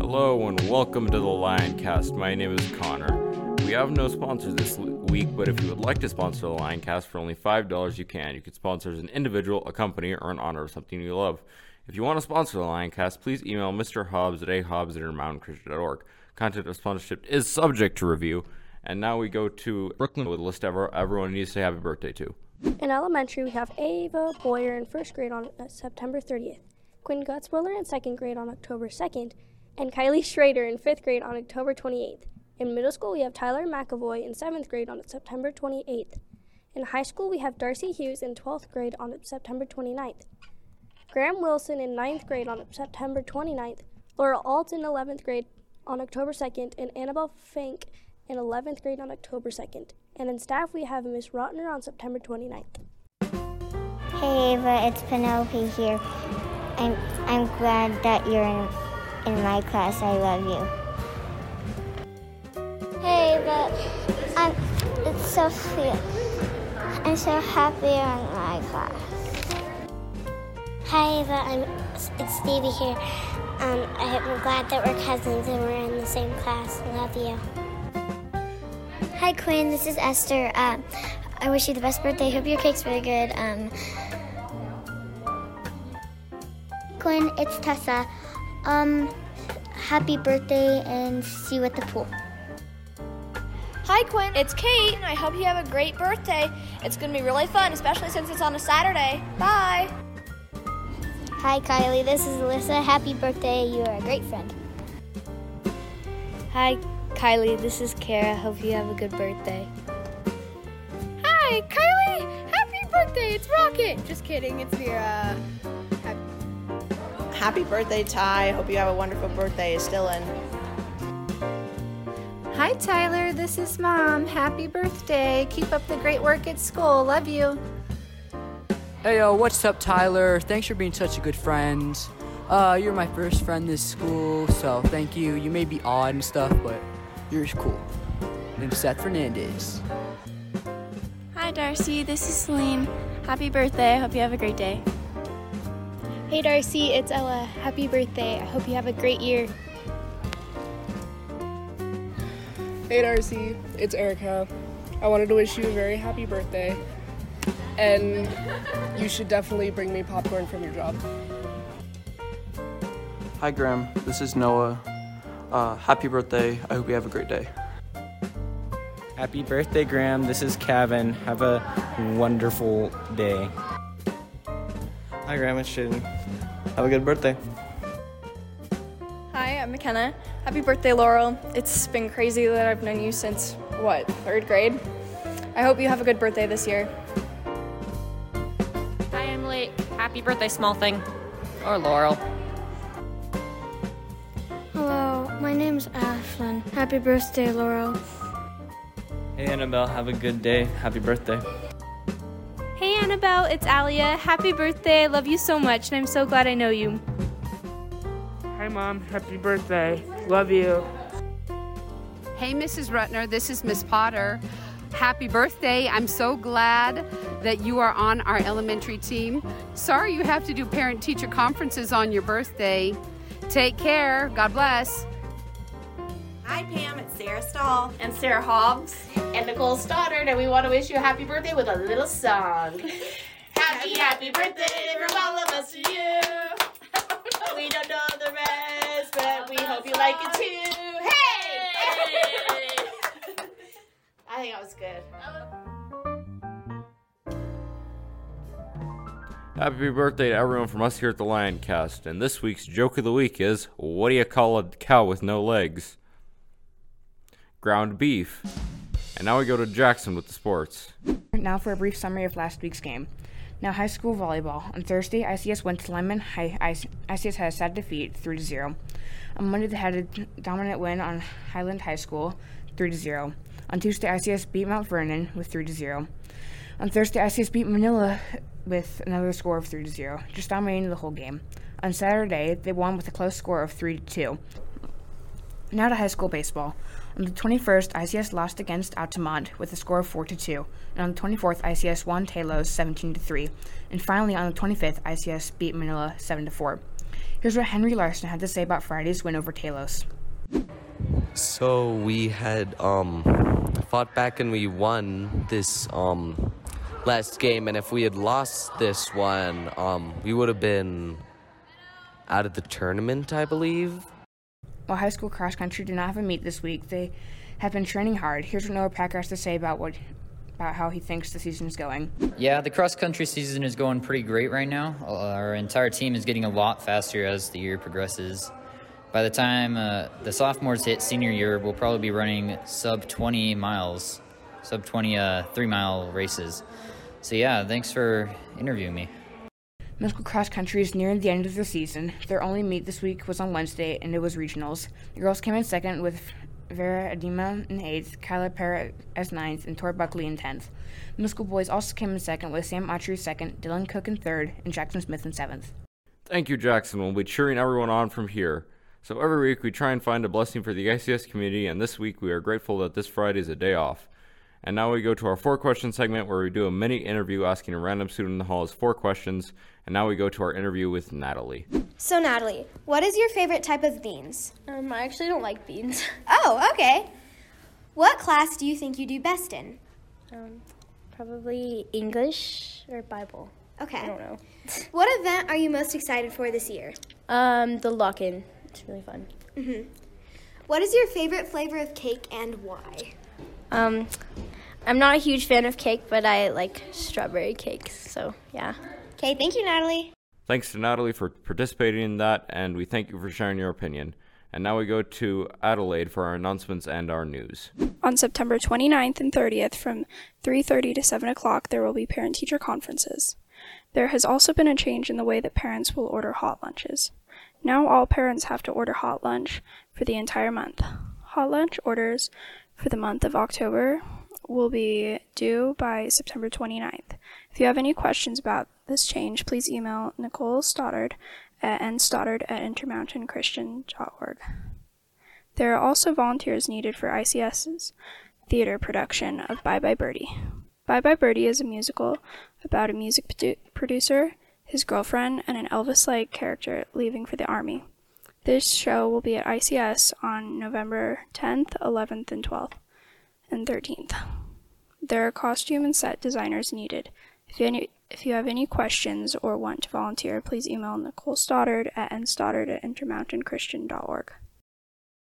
Hello and welcome to the Lioncast. My name is Connor. We have no sponsors this week, but if you would like to sponsor the Lioncast for only $5, you can. You can sponsor as an individual, a company, or in honor of something you love. If you want to sponsor the Lioncast, please email Mr. Hobbs at ahobbs at intermountainchristian.org. Content of sponsorship is subject to review. And now we go to Brooklyn with a list of everyone needs to say happy birthday to. In elementary, we have Ava Boyer in first grade on uh, September 30th, Quinn Gutzwiller in second grade on October 2nd, and Kylie Schrader in fifth grade on October 28th. In middle school, we have Tyler McAvoy in seventh grade on September 28th. In high school, we have Darcy Hughes in 12th grade on September 29th. Graham Wilson in ninth grade on September 29th. Laura Alt in 11th grade on October 2nd. And Annabelle Fink in 11th grade on October 2nd. And in staff, we have Miss Rotner on September 29th. Hey Ava, it's Penelope here. I'm, I'm glad that you're in, in my class. I love you. Hey Ava, I'm, it's so sweet. I'm so happy you're in my class. Hi Ava, I'm, it's Stevie here. Um, I'm glad that we're cousins and we're in the same class. Love you. Hi, Quinn. This is Esther. Uh, I wish you the best birthday. Hope your cake's really good. Um, Quinn, it's Tessa. Um, happy birthday and see you at the pool. Hi, Quinn. It's Kate. I hope you have a great birthday. It's going to be really fun, especially since it's on a Saturday. Bye. Hi, Kylie. This is Alyssa. Happy birthday. You are a great friend. Hi, Kylie. This is Kara. Hope you have a good birthday. Hi, Kylie. Happy birthday. It's Rocket. Just kidding. It's Vera. Happy, happy birthday, Ty. Hope you have a wonderful birthday. It's Dylan. Hi, Tyler. This is Mom. Happy birthday. Keep up the great work at school. Love you. Hey, yo, what's up, Tyler? Thanks for being such a good friend. Uh, you're my first friend this school, so thank you. You may be odd and stuff, but you're cool. Name's Seth Fernandez. Hi, Darcy. This is Celine. Happy birthday. I hope you have a great day. Hey, Darcy. It's Ella. Happy birthday. I hope you have a great year. Hey, Darcy. It's Erica. I wanted to wish you a very happy birthday. And you should definitely bring me popcorn from your job. Hi, Graham. This is Noah. Uh, happy birthday. I hope you have a great day. Happy birthday, Graham. This is Kevin. Have a wonderful day. Hi, Graham. It's Shaden. Have a good birthday. Hi, I'm McKenna. Happy birthday, Laurel. It's been crazy that I've known you since, what, third grade? I hope you have a good birthday this year. Hi, I'm Emily. Happy birthday, small thing. Or Laurel. Name's Ashlyn. Happy birthday, Laurel. Hey, Annabelle. Have a good day. Happy birthday. Hey, Annabelle. It's Alia. Happy birthday. I love you so much, and I'm so glad I know you. Hi, Mom. Happy birthday. Love you. Hey, Mrs. Rutner. This is Miss Potter. Happy birthday. I'm so glad that you are on our elementary team. Sorry you have to do parent teacher conferences on your birthday. Take care. God bless. Hi, Pam. It's Sarah Stahl and Sarah Hobbs and Nicole Stoddard, and we want to wish you a happy birthday with a little song. happy, happy birthday from all of us to you. we don't know the rest, but we hope you like it too. Hey! I think that was good. Happy birthday to everyone from us here at the Lioncast. And this week's joke of the week is what do you call a cow with no legs? Ground beef. And now we go to Jackson with the sports. Now for a brief summary of last week's game. Now, high school volleyball. On Thursday, ICS went to Lyman. High, ICS had a sad defeat, 3 0. On Monday, they had a dominant win on Highland High School, 3 0. On Tuesday, ICS beat Mount Vernon with 3 0. On Thursday, ICS beat Manila with another score of 3 0, just dominating the whole game. On Saturday, they won with a close score of 3 2. Now to high school baseball. On the 21st, ICS lost against Altamont with a score of 4 to 2, and on the 24th, ICS won Talos 17 to 3, and finally on the 25th, ICS beat Manila 7 to 4. Here's what Henry Larson had to say about Friday's win over Talos. So we had um, fought back and we won this um, last game, and if we had lost this one, um, we would have been out of the tournament, I believe. While high school cross country did not have a meet this week, they have been training hard. Here's what Noah Packer has to say about what about how he thinks the season is going. Yeah, the cross country season is going pretty great right now. Our entire team is getting a lot faster as the year progresses. By the time uh, the sophomores hit senior year, we'll probably be running sub 20 miles, sub 20 uh, three mile races. So, yeah, thanks for interviewing me. Middle cross country is nearing the end of the season. Their only meet this week was on Wednesday, and it was regionals. The girls came in second with Vera Adima in eighth, Kyla Pera as ninth, and Tor Buckley in tenth. Middle school boys also came in second with Sam Autry second, Dylan Cook in third, and Jackson Smith in seventh. Thank you, Jackson. We'll be cheering everyone on from here. So every week we try and find a blessing for the ICS community, and this week we are grateful that this Friday is a day off. And now we go to our four question segment where we do a mini interview asking a random student in the halls four questions. And now we go to our interview with Natalie. So, Natalie, what is your favorite type of beans? Um, I actually don't like beans. Oh, okay. What class do you think you do best in? Um, probably English or Bible. Okay. I don't know. What event are you most excited for this year? Um, the lock-in. It's really fun. Mm-hmm. What is your favorite flavor of cake and why? Um, I'm not a huge fan of cake, but I like strawberry cakes. So yeah. Okay, thank you, Natalie. Thanks to Natalie for participating in that, and we thank you for sharing your opinion. And now we go to Adelaide for our announcements and our news. On September 29th and 30th from 3:30 to 7 o'clock, there will be parent-teacher conferences. There has also been a change in the way that parents will order hot lunches. Now all parents have to order hot lunch for the entire month. Hot lunch orders for the month of October will be due by September 29th. If you have any questions about this change, please email Nicole Stoddard at nstoddard at intermountainchristian.org. There are also volunteers needed for ICS's theater production of Bye Bye Birdie. Bye Bye Birdie is a musical about a music produ- producer, his girlfriend, and an Elvis like character leaving for the army. This show will be at ICS on November 10th, 11th, and 12th, and 13th. There are costume and set designers needed. If you, any, if you have any questions or want to volunteer, please email Nicole Stoddard at nstoddard at intermountainchristian.org.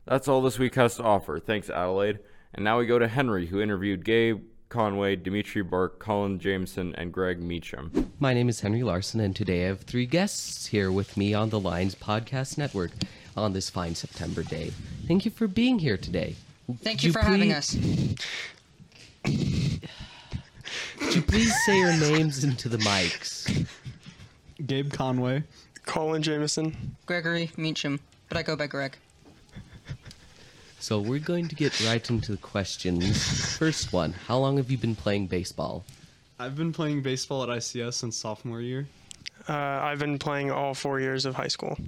That's all this week has to offer. Thanks, Adelaide. And now we go to Henry, who interviewed Gabe Conway, Dimitri Burke, Colin Jameson, and Greg Meacham. My name is Henry Larson, and today I have three guests here with me on the Lions Podcast Network on this fine September day. Thank you for being here today. Thank Could you for having us. Could you please say your names into the mics? Gabe Conway. Colin Jameson. Gregory Meacham, but I go by Greg. So we're going to get right into the questions. First one How long have you been playing baseball? I've been playing baseball at ICS since sophomore year. Uh, I've been playing all four years of high school.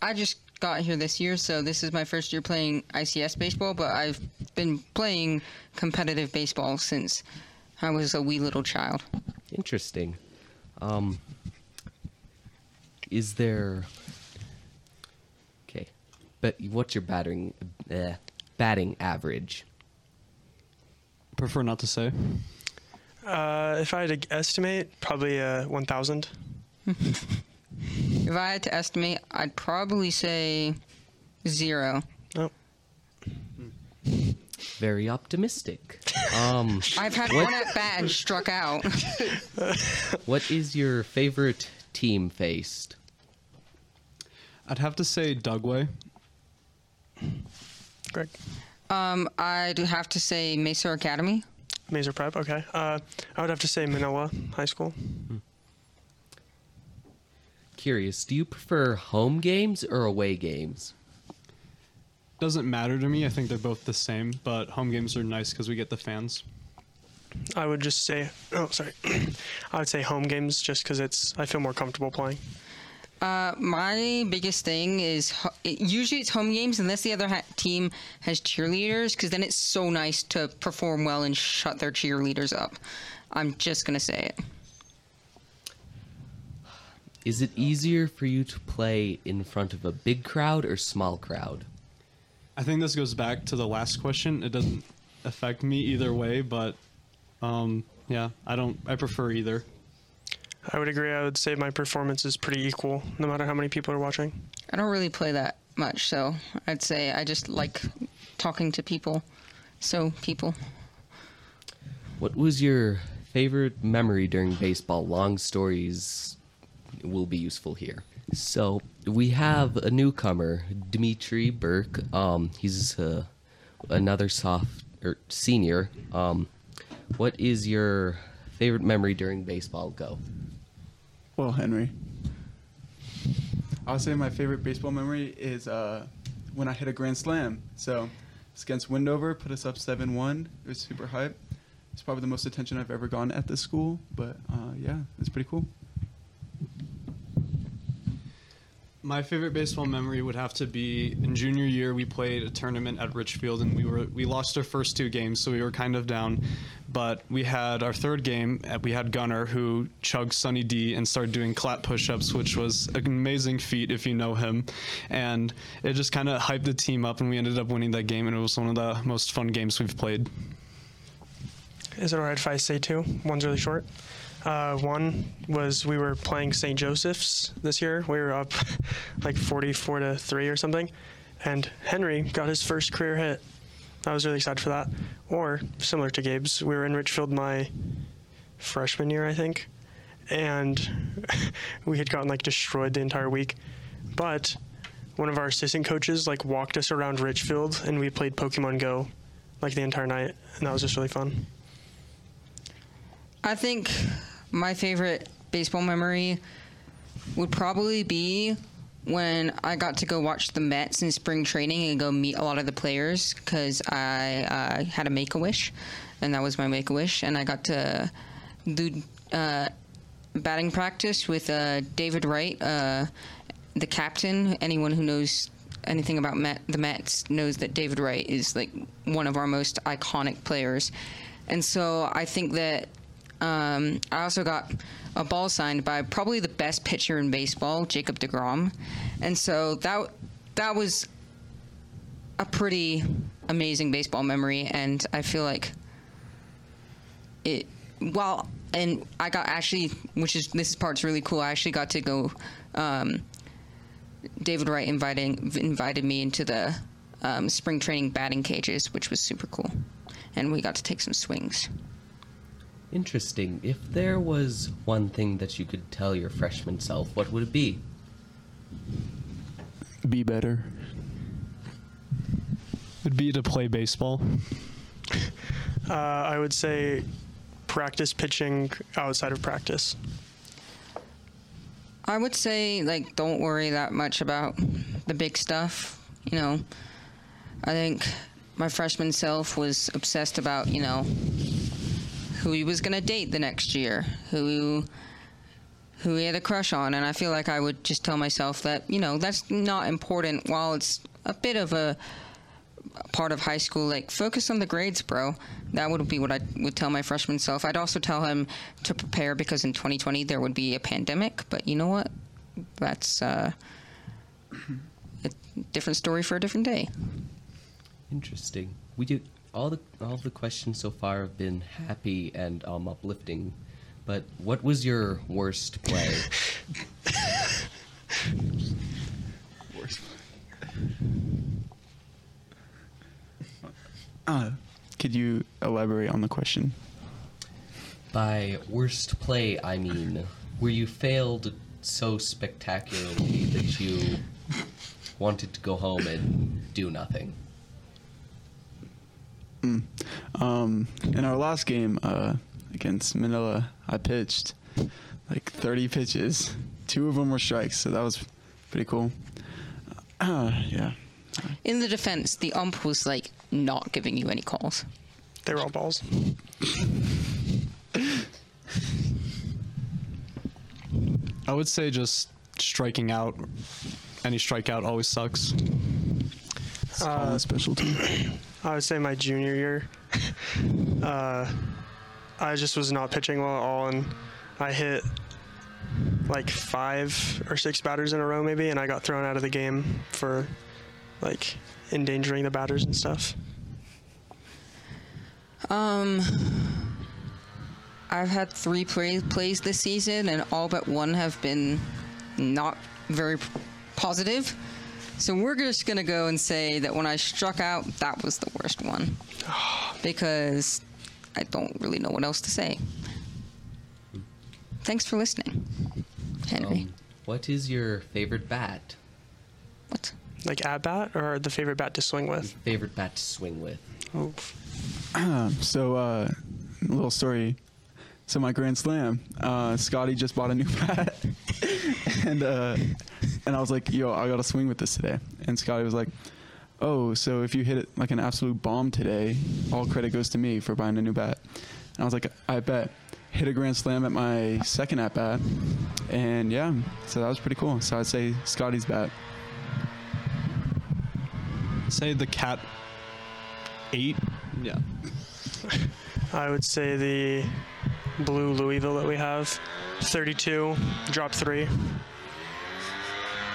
I just got here this year, so this is my first year playing ICS baseball, but I've been playing competitive baseball since I was a wee little child. Interesting. Um, is there. Okay. But what's your batting, uh, batting average? Prefer not to say. Uh, if I had to estimate, probably uh, 1,000. If I had to estimate, I'd probably say zero. Oh. Very optimistic. Um, I've had what- one at bat and struck out. What is your favorite team faced? I'd have to say Dugway. Greg. Um, I'd have to say Mesa Academy. Maeser Prep, okay. Uh, I would have to say Manila High School. Curious, do you prefer home games or away games? Doesn't matter to me. I think they're both the same, but home games are nice because we get the fans. I would just say, oh, sorry. I would say home games just because it's, I feel more comfortable playing. Uh, my biggest thing is ho- usually it's home games unless the other ha- team has cheerleaders because then it's so nice to perform well and shut their cheerleaders up. I'm just gonna say it. Is it easier for you to play in front of a big crowd or small crowd? I think this goes back to the last question. It doesn't affect me either way, but um, yeah, I don't. I prefer either. I would agree. I would say my performance is pretty equal, no matter how many people are watching. I don't really play that much, so I'd say I just like talking to people. So people. What was your favorite memory during baseball? Long stories will be useful here. So we have a newcomer, Dimitri Burke. Um, he's uh, another soft or senior. Um, what is your favorite memory during baseball? Go. Well, Henry. I'll say my favorite baseball memory is uh, when I hit a grand slam. So it's against Wendover, put us up 7 1. It was super hype. It's probably the most attention I've ever gotten at this school, but uh, yeah, it's pretty cool. My favorite baseball memory would have to be in junior year. We played a tournament at Richfield, and we were we lost our first two games, so we were kind of down. But we had our third game. uh, We had Gunner who chugged Sunny D and started doing clap push-ups, which was an amazing feat if you know him. And it just kind of hyped the team up, and we ended up winning that game. And it was one of the most fun games we've played. Is it alright if I say two? One's really short. Uh, one was we were playing St. Joseph's this year. We were up like 44 to 3 or something. And Henry got his first career hit. I was really excited for that. Or, similar to Gabe's, we were in Richfield my freshman year, I think. And we had gotten like destroyed the entire week. But one of our assistant coaches like walked us around Richfield and we played Pokemon Go like the entire night. And that was just really fun. I think my favorite baseball memory would probably be when I got to go watch the Mets in spring training and go meet a lot of the players because I uh, had a make a wish, and that was my make a wish, and I got to do uh, batting practice with uh, David Wright, uh, the captain. Anyone who knows anything about Met, the Mets knows that David Wright is like one of our most iconic players, and so I think that um, I also got a ball signed by probably the best pitcher in baseball, Jacob DeGrom, and so that that was a pretty amazing baseball memory, and I feel like it. Well, and I got actually, which is this part's really cool. I actually got to go. Um, David Wright inviting invited me into the um, spring training batting cages, which was super cool, and we got to take some swings. Interesting. If there was one thing that you could tell your freshman self, what would it be? Be better. It'd be to play baseball. Uh, I would say practice pitching outside of practice. I would say like don't worry that much about the big stuff. You know, I think my freshman self was obsessed about you know who he was gonna date the next year, who who he had a crush on, and I feel like I would just tell myself that you know that's not important. While it's a bit of a part of high school, like focus on the grades, bro. That would be what I would tell my freshman self. I'd also tell him to prepare because in 2020 there would be a pandemic. But you know what? That's uh, a different story for a different day. Interesting. We do all the all the questions so far have been happy and um, uplifting, but what was your worst play? Worst. Uh, could you elaborate on the question? By worst play, I mean where you failed so spectacularly that you wanted to go home and do nothing. Mm. Um, in our last game uh, against Manila, I pitched like 30 pitches. Two of them were strikes, so that was pretty cool. Uh, yeah. In the defense, the ump was like not giving you any calls. They were all balls. I would say just striking out. Any strikeout always sucks. Uh, specialty. I would say my junior year. uh, I just was not pitching well at all, and I hit like five or six batters in a row, maybe, and I got thrown out of the game for like endangering the batters and stuff. Um, I've had three play- plays this season, and all but one have been not very p- positive. So we're just gonna go and say that when I struck out, that was the worst one, because I don't really know what else to say. Thanks for listening, Henry. Um, what is your favorite bat? What? Like at bat or the favorite bat to swing with? Favorite bat to swing with? Oh. so, uh, a little story. So my grand slam, uh, Scotty just bought a new bat, and uh, and I was like, "Yo, I got to swing with this today." And Scotty was like, "Oh, so if you hit it like an absolute bomb today, all credit goes to me for buying a new bat." And I was like, "I bet." Hit a grand slam at my second at bat, and yeah, so that was pretty cool. So I'd say Scotty's bat. Say the cat eight. Yeah. I would say the blue Louisville that we have, 32, drop three.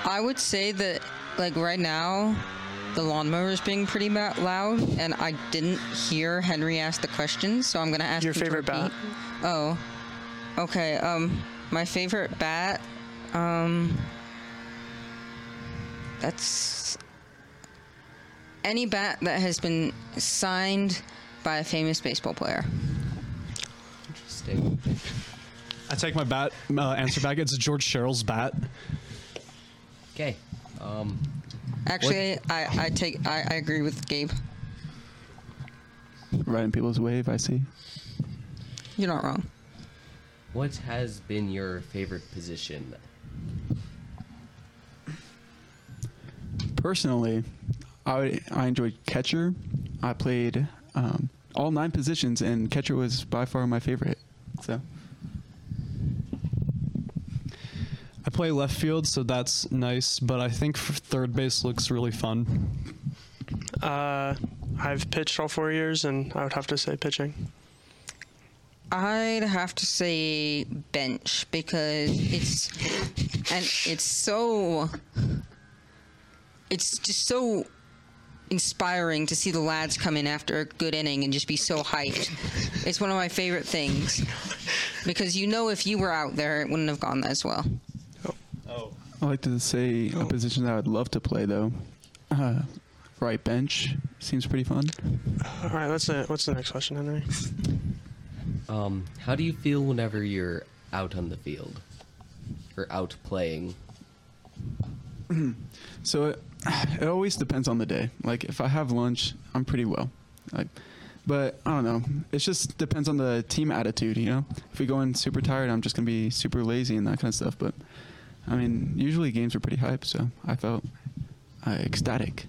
I would say that, like right now, the lawnmower is being pretty ma- loud, and I didn't hear Henry ask the question, so I'm gonna ask Your favorite bat? Oh, okay. Um, my favorite bat. Um, that's any bat that has been signed by a famous baseball player. Interesting. I take my bat uh, answer back. It's George Sherrill's bat. Okay. Um, Actually, I, I take I, I agree with Gabe. Riding people's wave, I see. You're not wrong. what has been your favorite position? Personally, I I enjoyed catcher. I played um, all nine positions, and catcher was by far my favorite. So I play left field, so that's nice. But I think third base looks really fun. Uh, I've pitched all four years, and I would have to say pitching. I'd have to say bench because it's and it's so it's just so inspiring to see the lads come in after a good inning and just be so hyped. It's one of my favorite things because you know if you were out there it wouldn't have gone as well. Oh. oh. I like to say a position that I would love to play though. Uh, right bench seems pretty fun. All right, what's the what's the next question, Henry? Um, how do you feel whenever you're out on the field or out playing? so it, it always depends on the day. Like if I have lunch, I'm pretty well. Like, but I don't know. It just depends on the team attitude. You know, if we go in super tired, I'm just gonna be super lazy and that kind of stuff. But I mean, usually games are pretty hype, so I felt uh, ecstatic.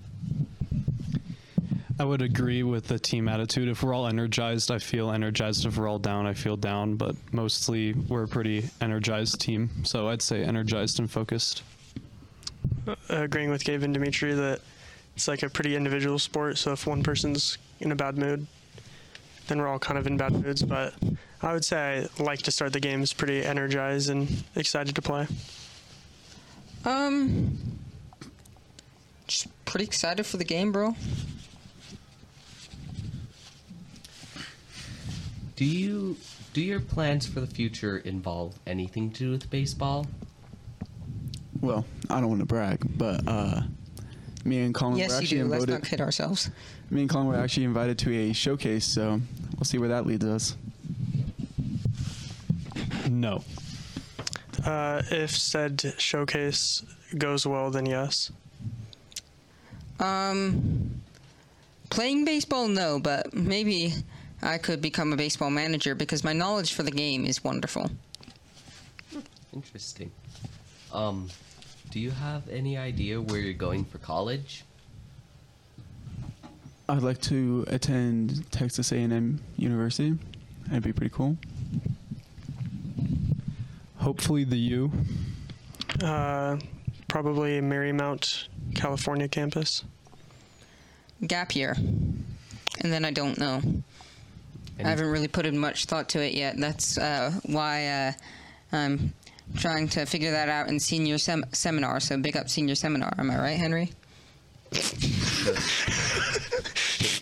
I would agree with the team attitude. If we're all energized, I feel energized. If we're all down, I feel down. But mostly, we're a pretty energized team. So I'd say energized and focused. Agreeing with Gabe and Dimitri that it's like a pretty individual sport. So if one person's in a bad mood, then we're all kind of in bad moods. But I would say I like to start the games pretty energized and excited to play. Um just pretty excited for the game, bro. Do you do your plans for the future involve anything to do with baseball? Well, I don't want to brag, but uh, me and Colin Yes, were you actually do. Let's invited. not kid ourselves. Me and Colin were actually invited to a showcase, so we'll see where that leads us. No. Uh, if said showcase goes well, then yes. Um, playing baseball, no, but maybe I could become a baseball manager because my knowledge for the game is wonderful. Interesting. Um, do you have any idea where you're going for college? I'd like to attend Texas A&M University. That'd be pretty cool. Hopefully, the U. Uh, probably Marymount, California campus. Gap year. And then I don't know. I haven't really put in much thought to it yet. That's uh, why uh, I'm trying to figure that out in senior sem- seminar. So big up senior seminar. Am I right, Henry?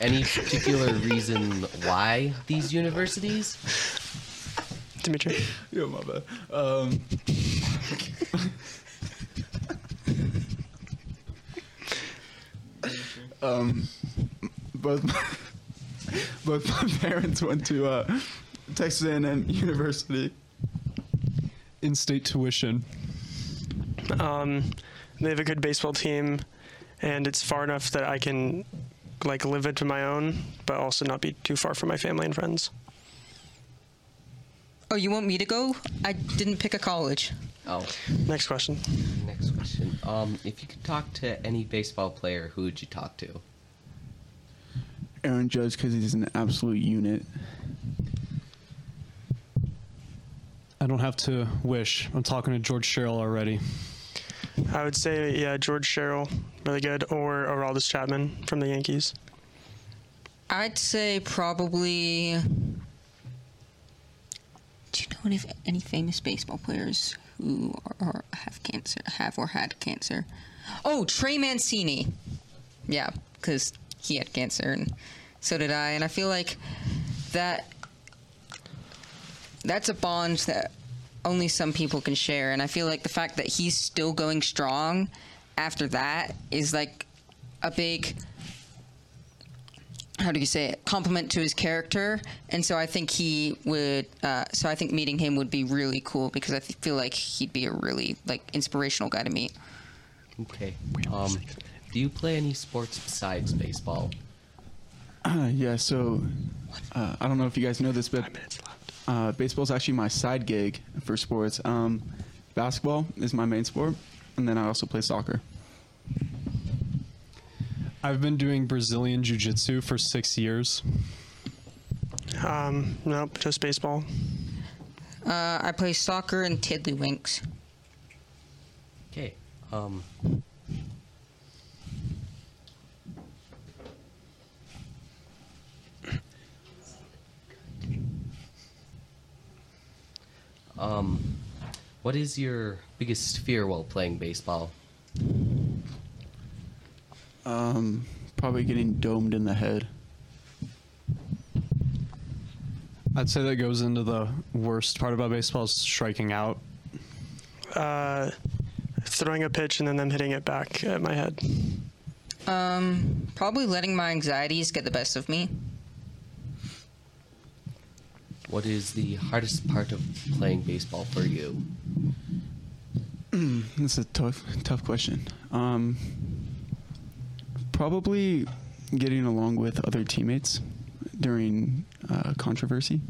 Any particular reason why these universities? Dimitri. Yo, my bad. Um, um, both my, both my parents went to uh, Texas A&M University. In-state tuition. Um, they have a good baseball team, and it's far enough that I can like live it to my own, but also not be too far from my family and friends. Oh, you want me to go? I didn't pick a college. Oh. Next question. Next question. Um, if you could talk to any baseball player, who would you talk to? Aaron Judge because he's an absolute unit. I don't have to wish. I'm talking to George Sherrill already. I would say, yeah, George Sherrill, really good, or Aroldis Chapman from the Yankees. I'd say probably. Do you know any, any famous baseball players who are, are, have cancer, have or had cancer? Oh, Trey Mancini. Yeah, because he had cancer, and so did I. And I feel like that that's a bond that only some people can share. And I feel like the fact that he's still going strong after that is like a big how do you say it compliment to his character and so i think he would uh, so i think meeting him would be really cool because i feel like he'd be a really like inspirational guy to meet Okay. Um, do you play any sports besides baseball? Uh, yeah, so uh, I don't know if you guys know this, but uh, baseball is actually my side gig for sports. Um, basketball is my main sport, and then I also play soccer. I've been doing Brazilian Jiu Jitsu for six years. Um, nope, just baseball. uh, i play soccer and tiddlywinks Okay. Um, um, what is your biggest fear while playing baseball? Um, probably getting domed in the head. I'd say that goes into the worst part about baseball is striking out. Uh, throwing a pitch and then them hitting it back at my head. um, probably letting my anxieties get the best of me What is the hardest part of playing baseball for you? That's a tough, tough question. Um, probably getting along with other teammates during uh, controversy.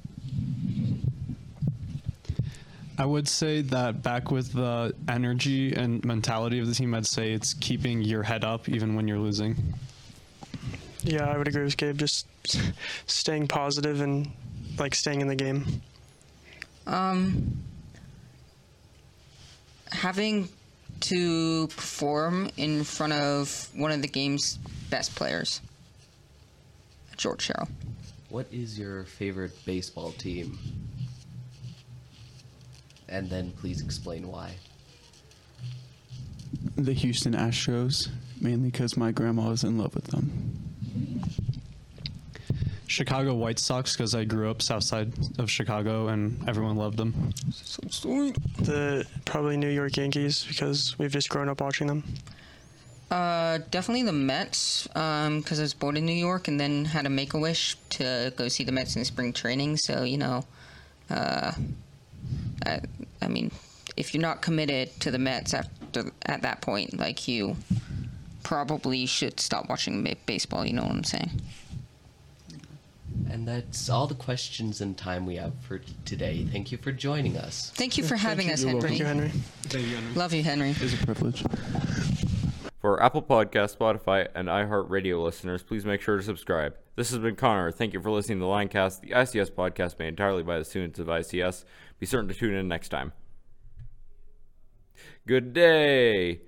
I would say that back with the energy and mentality of the team, I'd say it's keeping your head up even when you're losing. Yeah, I would agree with Gabe. Just staying positive and like staying in the game. Um, having to perform in front of one of the game's best players, George Sherrill. What is your favorite baseball team? And then please explain why. The Houston Astros, mainly because my grandma is in love with them. Chicago White Sox because I grew up south side of Chicago and everyone loved them. The probably New York Yankees because we've just grown up watching them. Uh, definitely the Mets, because I was born in New York and then had a make a wish to go see the Mets in spring training. So you know, uh, I, I mean, if you're not committed to the Mets after at that point, like you probably should stop watching baseball. You know what I'm saying? And that's all the questions and time we have for today. Thank you for joining us. Thank you for having us, Henry. Thank you, Henry. Thank you, Henry. Love you, Henry. It's a privilege. For Apple Podcast, Spotify, and iHeartRadio listeners, please make sure to subscribe. This has been Connor. Thank you for listening to the Lioncast, the ICS podcast made entirely by the students of ICS. Be certain to tune in next time. Good day.